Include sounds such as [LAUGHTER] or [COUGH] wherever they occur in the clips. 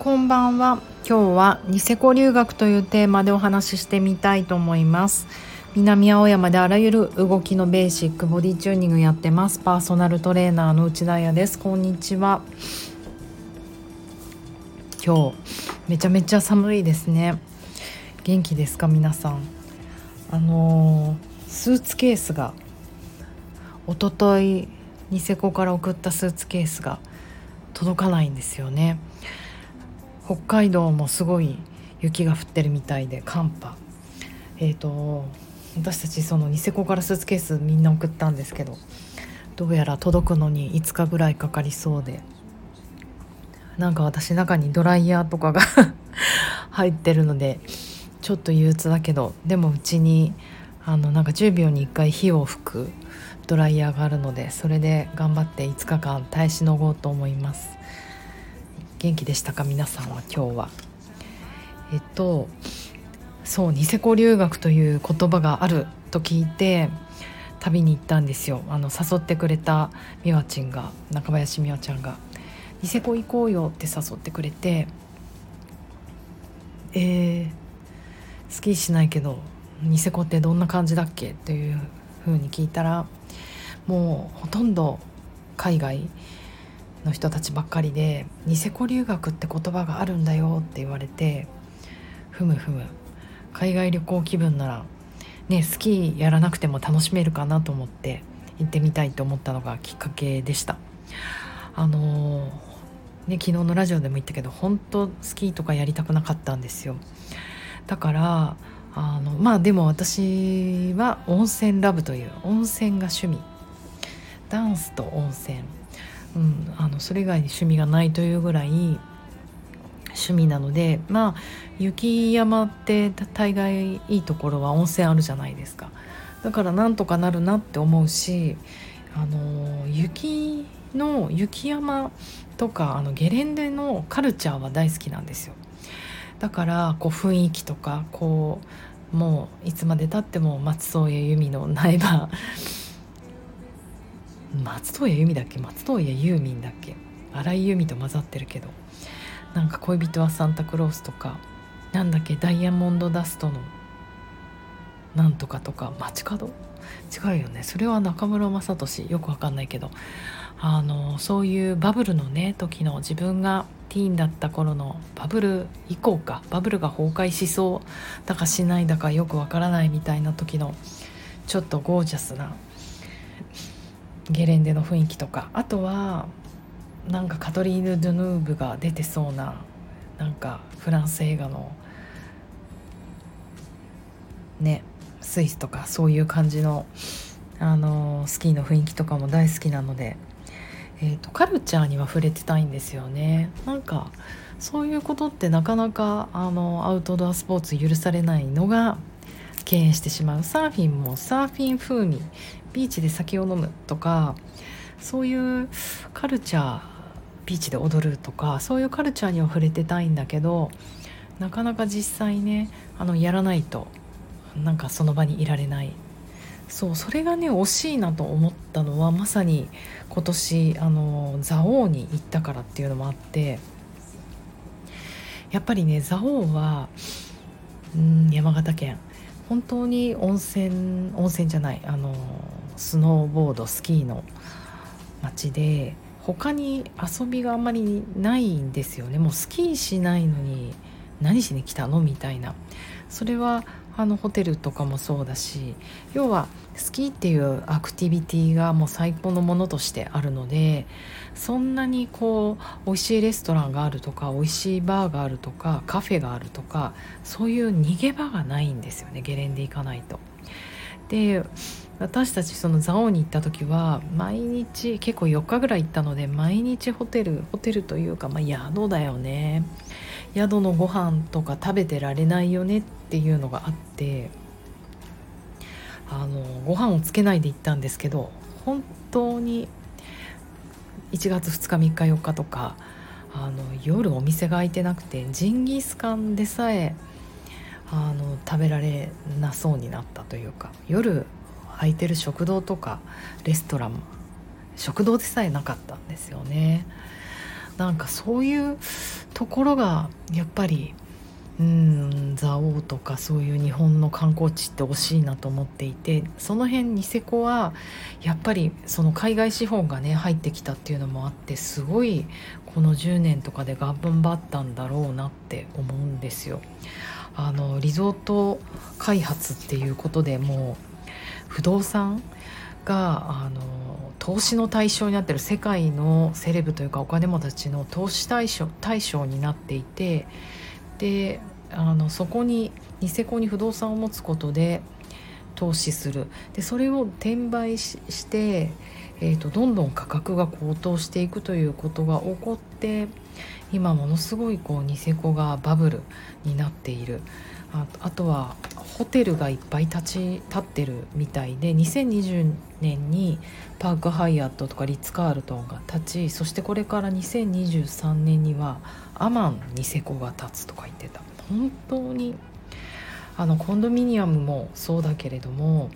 こんばんは。今日はニセコ留学というテーマでお話ししてみたいと思います。南青山であらゆる動きのベーシックボディチューニングやってます。パーソナルトレーナーの内田彩です。こんにちは。今日めちゃめちゃ寒いですね。元気ですか皆さん。あのー、スーツケースが一昨日ニセコから送ったスーツケースが届かないんですよね。北海道もすごい雪が降ってるみたいで寒波。えっ、ー、と私たちそのニセコからスーツケースみんな送ったんですけどどうやら届くのに5日ぐらいかかりそうで。なんか私中にドライヤーとかが [LAUGHS] 入ってるのでちょっと憂鬱だけどでもうちにあのなんか10秒に1回火を吹くドライヤーがあるのでそれで頑張って5日間耐えしのごうと思います。元気でしたか？皆さんは今日は。えっとそうニセコ留学という言葉があると聞いて旅に行ったんですよ。あの誘ってくれた美和ちんが中林美和ちゃんが「ニセコ行こうよ」って誘ってくれて「えー、スキーしないけどニセコってどんな感じだっけ?」っていうふうに聞いたらもうほとんど海外の人たちばっかりで「ニセコ留学って言葉があるんだよ」って言われてふむふむ。海外旅行気分ならねスキーやらなくても楽しめるかなと思って行ってみたいと思ったのがきっかけでした。あのね昨日のラジオでも言ったけど本当スキーとかやりたくなかったんですよ。だからあのまあでも私は温泉ラブという温泉が趣味。ダンスと温泉。うん、あのそれ以外に趣味がないというぐらい趣味なのでまあ雪山って大概いいところは温泉あるじゃないですか。だからなんとかなるなって思うしあの雪の雪山とかあのゲレンデのカルチャーは大好きなんですよ。だからこう雰囲気とかこうもういつまでたっても松任谷由実の苗場松任谷由実だっけ？松任谷ユーミンだっけ？荒井由実と混ざってるけど。なんか恋人はサンタクロースとかなんだっけ？ダイヤモンドダストのなんとかとか。街角？違うよね。それは中村雅俊。よくわかんないけど。あのそういうバブルのね時の自分がティーンだった頃のバブル以降か。バブルが崩壊しそう。だかしないだかよくわからないみたいな時のちょっとゴージャスなゲレンデの雰囲気とか。あとはなんかカトリーヌ・ドゥヌーブが出てそうななんかフランス映画のねスイスとかそういう感じのあのスキーの雰囲気とかも大好きなので、えーと、カルチャーには触れてたいんですよね。なんかそういうことってなかなかあのアウトドアスポーツ許されないのが敬遠してしまうサーフィンもサーフィン風味ビーチで酒を飲むとかそういうカルチャービーチで踊るとかそういうカルチャーには触れてたいんだけどなかなか実際ねあのやらないとなんかその場にいられない。そうそれがね惜しいなと思ったのはまさに今年あの蔵王に行ったからっていうのもあってやっぱりね蔵王はうん山形県。本当に温泉温泉じゃないあのスノーボードスキーの街で他に遊びがあんまりないんですよね。もうスキーしないのに何しに来たの？みたいな。それはあのホテルとかもそうだし要はスキーっていうアクティビティがもう最高のものとしてあるのでそんなにこう美味しいレストランがあるとか美味しいバーがあるとかカフェがあるとかそういう逃げ場がないんですよねゲレンデ行かないと。で私たちその蔵王に行った時は毎日結構4日ぐらい行ったので毎日ホテルホテルというか、まあ、宿だよね宿のご飯とか食べてられないよねっていうのがあってあのご飯をつけないで行ったんですけど本当に1月2日3日4日とかあの夜お店が開いてなくてジンギスカンでさえあの食べられなそうになったというか夜空いてる食堂とかレストラン食堂でさえなかったんですよね。なんかそういうところがやっぱりうん蔵王とかそういう日本の観光地って惜しいなと思っていてその辺ニセコはやっぱりその海外資本がね入ってきたっていうのもあってすごいこの10年とかで頑張ったんだろうなって思うんですよ。あのリゾート開発っていうことでもう不動産があの投資の対象になってる世界のセレブというかお金持ちの投資対象対象になっていてであのそこにニセコに不動産を持つことで投資する。でそれを転売して、えーと、どんどん価格が高騰していくということが起こって今ものすごいこうニセコがバブルになっている。ああとはホテルがいっぱい立ち立ってるみたいで2020年にパークハイアットとかリッツ・カールトンが立ちそしてこれから2023年にはアマンニセコが立つとか言ってた。本当にあのコンドミニアムもそうだけれども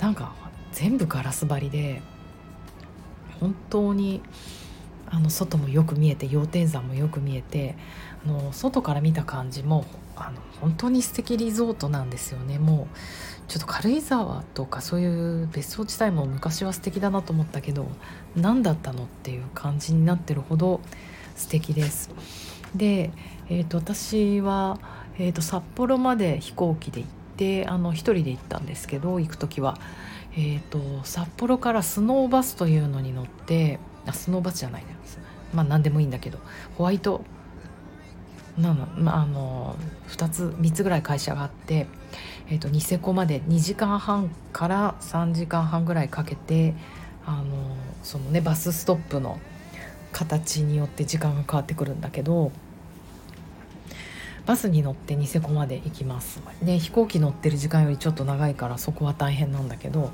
なんか全部ガラス張りで本当にあの外もよく見えて羊蹄山もよく見えてあの外から見た感じもあの本当に素敵リゾートなんですよね。もうちょっと軽井沢とかそういう別荘地帯も昔は素敵だなと思ったけど何だったのっていう感じになってるほど素敵です。で、えーと、私は、えーと、札幌まで飛行機で行ってあの1人で行ったんですけど行く時は、えーと、札幌からスノーバスというのに乗ってあスノーバスじゃないです。まあ何でもいいんだけどホワイトなの、まあ、あの2つ3つぐらい会社があって、えーと、ニセコまで2時間半から3時間半ぐらいかけてあのそのねバスストップの形によって時間が変わってくるんだけどバスに乗ってニセコまで行きます、ね、飛行機乗ってる時間よりちょっと長いからそこは大変なんだけど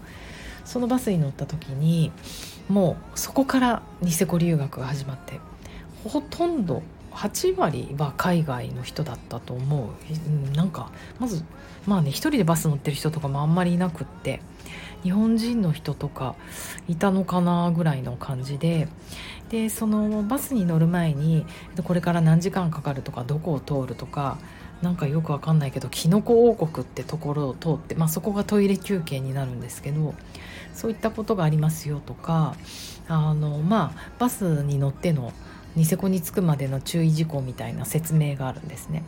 そのバスに乗った時にもうそこからニセコ留学が始まってほとんど8割は海外の人だったと思う。なんかまずまあね一人でバス乗ってる人とかもあんまりいなくって日本人の人とかいたのかなぐらいの感じででそのバスに乗る前にこれから何時間かかるとかどこを通るとかなんかよくわかんないけどキノコ王国ってところを通って、まあ、そこがトイレ休憩になるんですけどそういったことがありますよとかあのまあバスに乗ってのニセコに着くまでの注意事項みたいな説明があるんですね。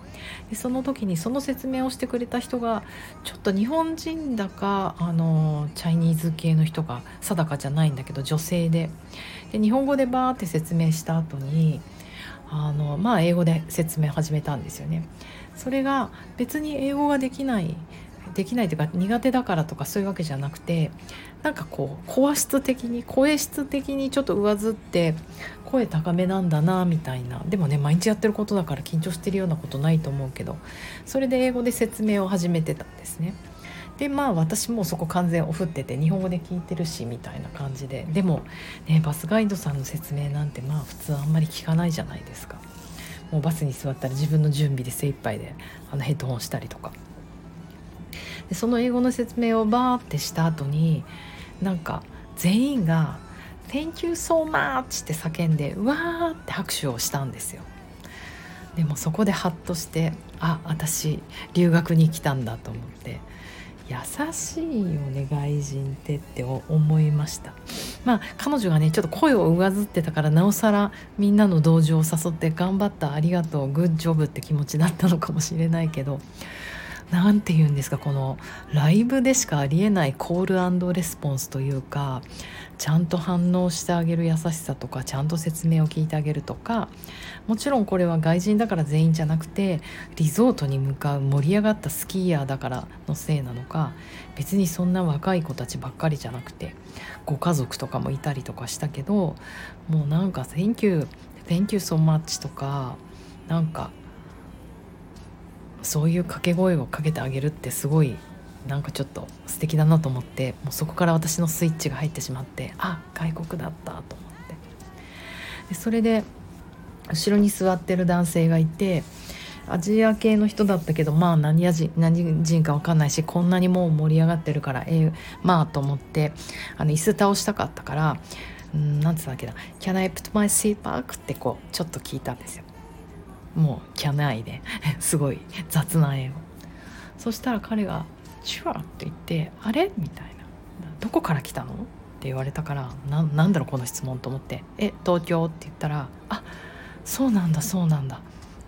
でその時にその説明をしてくれた人がちょっと日本人だかあのチャイニーズ系の人が定かじゃないんだけど女性で。で日本語でバーって説明した後にあのまあ英語で説明始めたんですよね。それが別に英語ができないできないというか苦手だからとかそういうわけじゃなくてなんかこう声質的に声質的にちょっと上ずって声高めなんだなみたいなでもね毎日やってることだから緊張してるようなことないと思うけどそれで英語で説明を始めてたんですね。でまあ私もそこ完全オフってて日本語で聞いてるしみたいな感じででもねバスガイドさんの説明なんてまあ普通あんまり聞かないじゃないですか。もうバスに座ったら自分の準備で精一杯であのヘッドホンしたりとかでその英語の説明をバーってした後になんか全員が「Thank you so much」って叫んでわーって拍手をしたんですよ。でもそこでハッとしてあ私留学に来たんだと思って優しいよね外人ってって思いましたまあ彼女がねちょっと声を上ずってたからなおさらみんなの同情を誘って頑張ったありがとうグッジョブって気持ちだったのかもしれないけど何て言うんですかこのライブでしかありえないコールレスポンスというかちゃんと反応してあげる優しさとかちゃんと説明を聞いてあげるとかもちろんこれは外人だから全員じゃなくてリゾートに向かう盛り上がったスキーヤーだからのせいなのか別にそんな若い子たちばっかりじゃなくてご家族とかもいたりとかしたけどもうなんか「Thank you Thank you so much」とかなんかそういう掛け声をかけてあげるってすごいなんかちょっと素敵だなと思ってもうそこから私のスイッチが入ってしまってあ外国だったと思ってでそれで後ろに座ってる男性がいてアジア系の人だったけどまあ何人何人か分かんないしこんなにもう盛り上がってるからえー、まあと思ってあの椅子倒したかったからうんなんつったっけな「Can I put my seat back?」ってこうちょっと聞いたんですよもう「Can I で」[LAUGHS] すごい雑な英語そしたら彼が「チュア」って言って「あれ?」みたいな「どこから来たの?」って言われたからななんだろうこの質問と思って「え東京?」って言ったら「あそうなんだそうなんだ」っ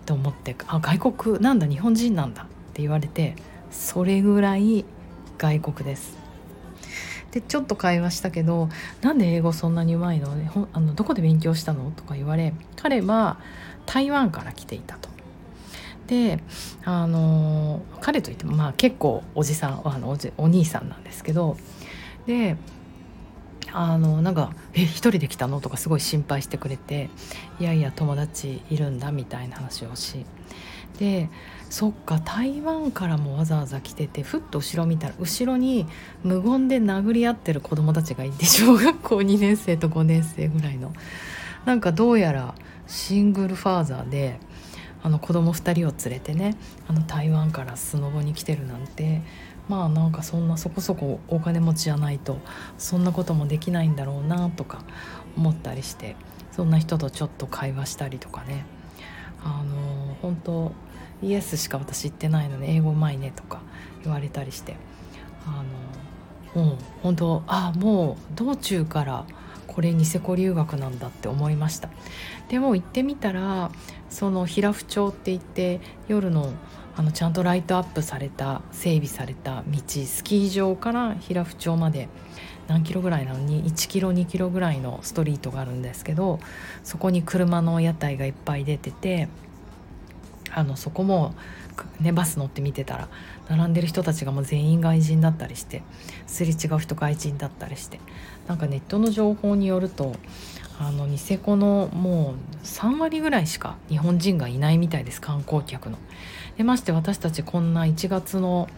て思って「あ外国なんだ日本人なんだ」って言われてそれぐらい外国ですでちょっと会話したけど「なんで英語そんなにうまいの？あのどこで勉強したの?」とか言われ彼は台湾から来ていたと。であの彼といってもまあ結構おじさんあのおじお兄さんなんですけどであのなんか「え一人で来たの?」とかすごい心配してくれて「いやいや友達いるんだ」みたいな話をしでそっか台湾からもわざわざ来ててふっと後ろ見たら後ろに無言で殴り合ってる子供たちがいて小学校2年生と5年生ぐらいの。[LAUGHS] なんかどうやらシングルファーザーであの子供2人を連れてねあの台湾からスノボに来てるなんて。まあなんかそんなそこそこお金持ちじゃないとそんなこともできないんだろうなとか思ったりしてそんな人とちょっと会話したりとかね。あの本当イエスしか私言ってないので英語うまいねとか言われたりして。あのうん本当あもう道中からこれニセコ留学なんだって思いました。でも行ってみたらその平府町って言って夜のあのちゃんとライトアップされた整備された道スキー場から平府町まで何キロぐらいなの？に1キロ2キロぐらいのストリートがあるんですけどそこに車の屋台がいっぱい出ててあのそこも、ね、バス乗って見てたら並んでる人たちがもう全員外人だったりしてすれ違う人外人だったりしてなんかネットの情報によるとあのニセコのもう3割ぐらいしか日本人がいないみたいです観光客の。でまして私たちこんな1月の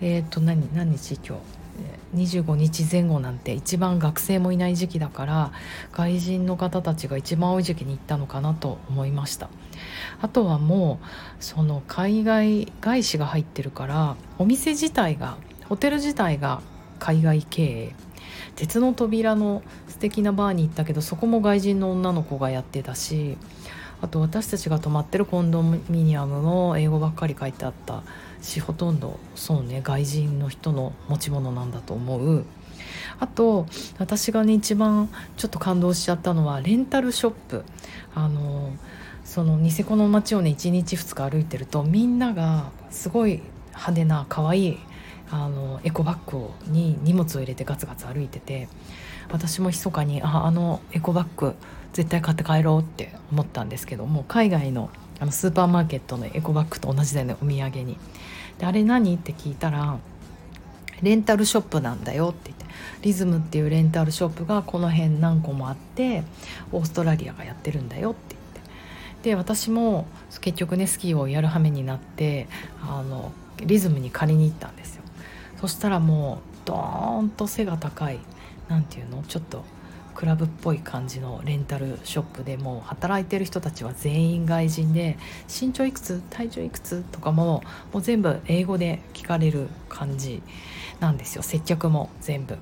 えっ、ー、と何何日今日？25日前後なんて一番学生もいない時期だから外人の方たちが一番多い時期に行ったのかなと思いました。あとはもうその海外外資が入ってるからお店自体がホテル自体が海外経営。鉄の扉の素敵なバーに行ったけどそこも外人の女の子がやってたしあと私たちが泊まってるコンドミニアムも英語ばっかり書いてあった。しほとんどそうね外人の人の持ち物なんだと思うあと私がね一番ちょっと感動しちゃったのはレンタルショップあのそのニセコの街をね1日2日歩いてるとみんながすごい派手な可愛いあのエコバッグに荷物を入れてガツガツ歩いてて私も密かにああのエコバッグ絶対買って帰ろうって思ったんですけども海外のあのスーパーマーケットのエコバッグと同じだよねお土産に。であれ何？って聞いたらレンタルショップなんだよって言ってリズムっていうレンタルショップがこの辺何個もあってオーストラリアがやってるんだよって言って。で私も結局ねスキーをやるはめになってあのリズムに借りに行ったんですよ。そしたらもうドーンと背が高い何て言うの？ちょっとクラブっぽい感じのレンタルショップでも働いてる人たちは全員外人で身長いくつ体重いくつとかももう全部英語で聞かれる感じなんですよ接客も全部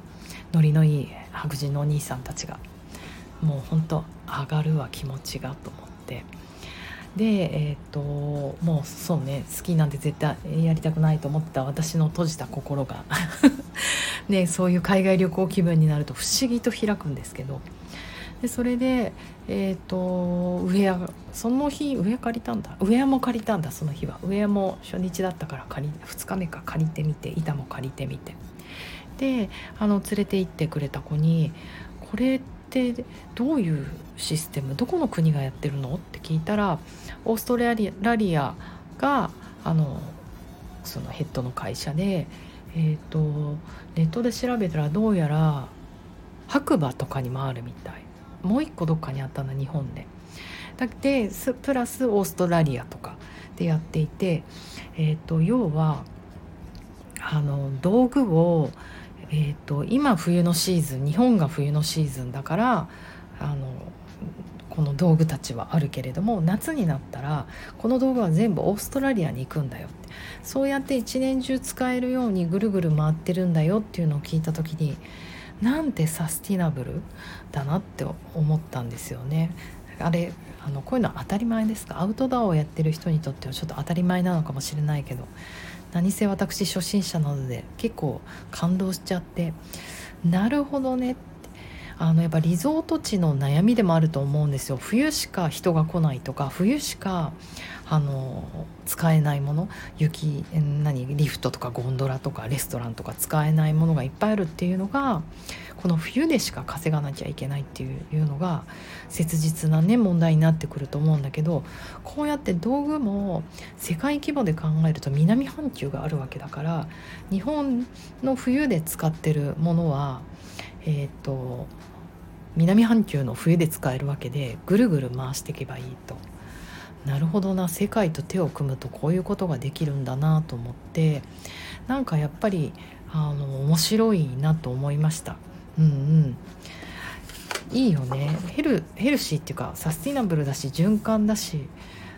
ノリのいい白人のお兄さんたちがもうほんと上がるわ気持ちがと思って。でえっ、ー、ともうそうね好きなんて絶対やりたくないと思ってた私の閉じた心が。ね、そういう海外旅行気分になると不思議と開くんですけど。でそれで、えーと、ウェアその日ウェア借りたんだ。ウェアも借りたんだその日は。ウェアも初日だったから借り2日目か。借りてみて板も借りてみて。であの連れて行ってくれた子に「これってどういうシステム？どこの国がやってるの?」って聞いたらオーストラリアがあのそのヘッドの会社でえーと、ネットで調べたらどうやら白馬とかにもあるみたいもう一個どっかにあったんだ日本で。だでプラスオーストラリアとかでやっていて、えーと、要はあの道具を、えーと今冬のシーズン日本が冬のシーズンだからあのこの道具たちはあるけれども夏になったらこの道具は全部オーストラリアに行くんだよって。そうやって一年中使えるようにぐるぐる回ってるんだよっていうのを聞いた時になんてサスティナブルだなって思ったんですよね。あれあのこういうのは当たり前ですか？アウトドアをやってる人にとってはちょっと当たり前なのかもしれないけど何せ私初心者なので結構感動しちゃって。なるほどねあのやっぱリゾート地の悩みでもあると思うんですよ。冬しか人が来ないとか冬しかあの使えないもの。雪何リフトとかゴンドラとかレストランとか使えないものがいっぱいあるっていうのがこの冬でしか稼がなきゃいけないっていうのが切実なね問題になってくると思うんだけどこうやって道具も世界規模で考えると南半球があるわけだから日本の冬で使ってるものはえっ、と南半球の冬で使えるわけでぐるぐる回していけばいいと。なるほどな世界と手を組むとこういうことができるんだなと思ってなんかやっぱりあの面白いなと思いました。うんうんいいよねヘルヘルシーっていうかサスティナブルだし循環だし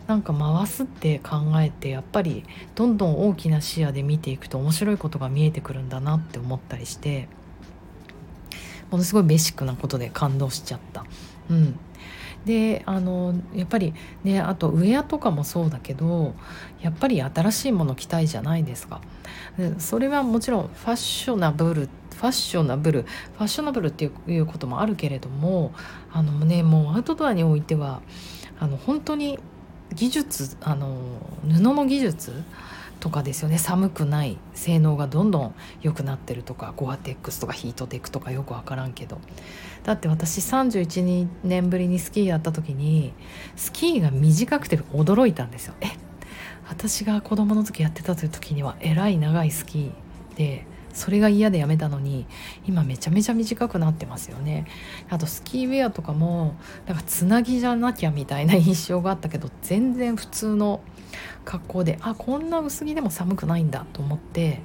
なんか回すって考えてやっぱりどんどん大きな視野で見ていくと面白いことが見えてくるんだなって思ったりしてものすごいベーシックなことで感動しちゃった。うん、であのやっぱりねあとウェアとかもそうだけどやっぱり新しいもの着たいじゃないですか。それはもちろんファッショナブルファッショナブルファッショナブルっていうこともあるけれどもあのねもうアウトドアにおいてはあの本当に技術あの布の技術とかですよね。寒くない性能がどんどん良くなってるとかゴアテックスとかヒートテックとかよく分からんけど。だって私31年ぶりにスキーやった時にスキーが短くて驚いたんですよ。え私が子供の時やってたという時にはえらい長いスキーでそれが嫌でやめたのに今めちゃめちゃ短くなってますよね。あとスキーウェアとかもなんかつなぎじゃなきゃみたいな印象があったけど全然普通の格好であこんな薄着でも寒くないんだと思って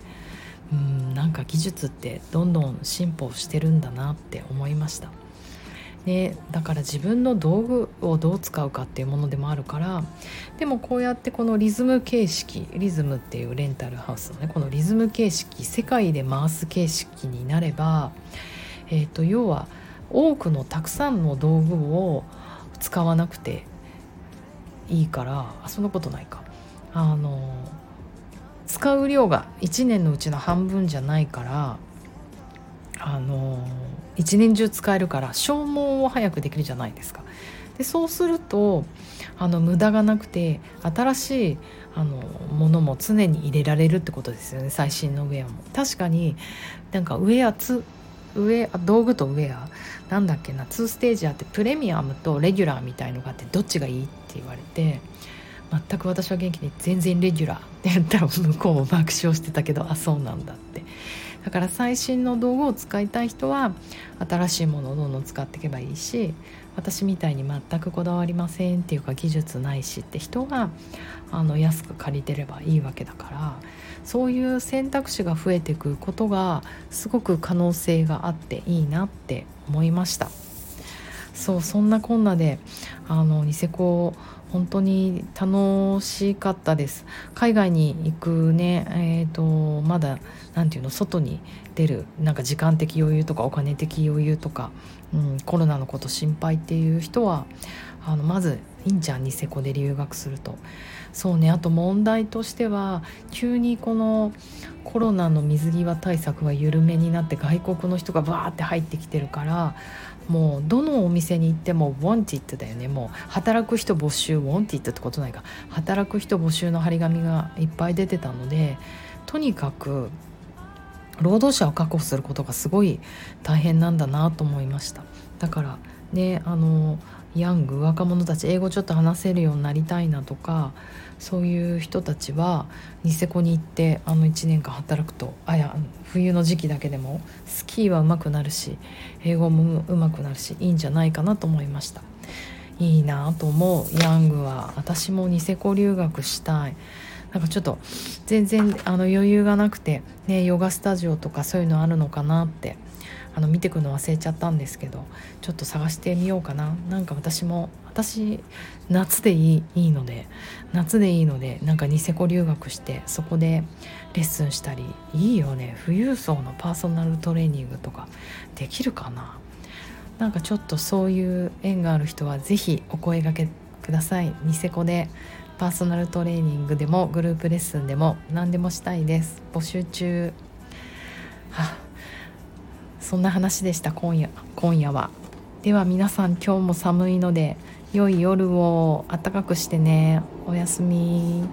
うんなんか技術ってどんどん進歩してるんだなって思いました。ね、だから自分の道具をどう使うかっていうものでもあるからでもこうやってこのリズム形式リズムっていうレンタルハウスのねこのリズム形式世界で回す形式になれば、えーと、要は多くのたくさんの道具を使わなくていいからあそんなことないかあの使う量が1年のうちの半分じゃないからあの一年中使えるから消耗を早くできるじゃないですか。でそうするとあの無駄がなくて新しいあのものも常に入れられるってことですよね最新のウェアも。確かになんかウェアウェア道具とウェア？なんだっけな？2ステージあってプレミアムとレギュラーみたいのがあってどっちがいいって言われて全く私は元気に全然レギュラーって言ったら向こうも爆笑してたけどあそうなんだって。だから最新の道具を使いたい人は新しいものをどんどん使っていけばいいし私みたいに全くこだわりませんっていうか技術ないしって人があの安く借りてればいいわけだからそういう選択肢が増えていくことがすごく可能性があっていいなって思いました。そうそんなこんなであのニセコ本当に楽しかったです。海外に行くねえっ、ー、とまだ何て言うの外に出るなんか時間的余裕とかお金的余裕とか、うん、コロナのこと心配っていう人はあのまずいいんじゃんニセコで留学すると。そうね。あと問題としては急にこのコロナの水際対策が緩めになって外国の人がバーって入ってきてるからもうどのお店に行っても wanted だよね。もう働く人募集 wanted ってことないか。働く人募集の張り紙がいっぱい出てたのでとにかく労働者を確保することがすごい大変なんだなと思いました。だからねあのヤング若者たち英語ちょっと話せるようになりたいなとかそういう人たちはニセコに行ってあの1年間働くとあや冬の時期だけでもスキーは上手くなるし英語も上手くなるしいいんじゃないかなと思いました。いいなと思う。ヤングは私もニセコ留学したい。なんかちょっと全然あの余裕がなくてねヨガスタジオとかそういうのあるのかなってあの見てくの忘れちゃったんですけどちょっと探してみようかな。なんか私も私夏でいいいいので夏でいいのでなんかニセコ留学してそこでレッスンしたりいいよね。富裕層のパーソナルトレーニングとかできるかな。なんかちょっとそういう縁がある人は是非お声がけください。ニセコでパーソナルトレーニングでもグループレッスンでも何でもしたいです。募集中。はそんな話でした今夜今夜は。では皆さん今日も寒いので良い夜を暖かくしてね。おやすみ。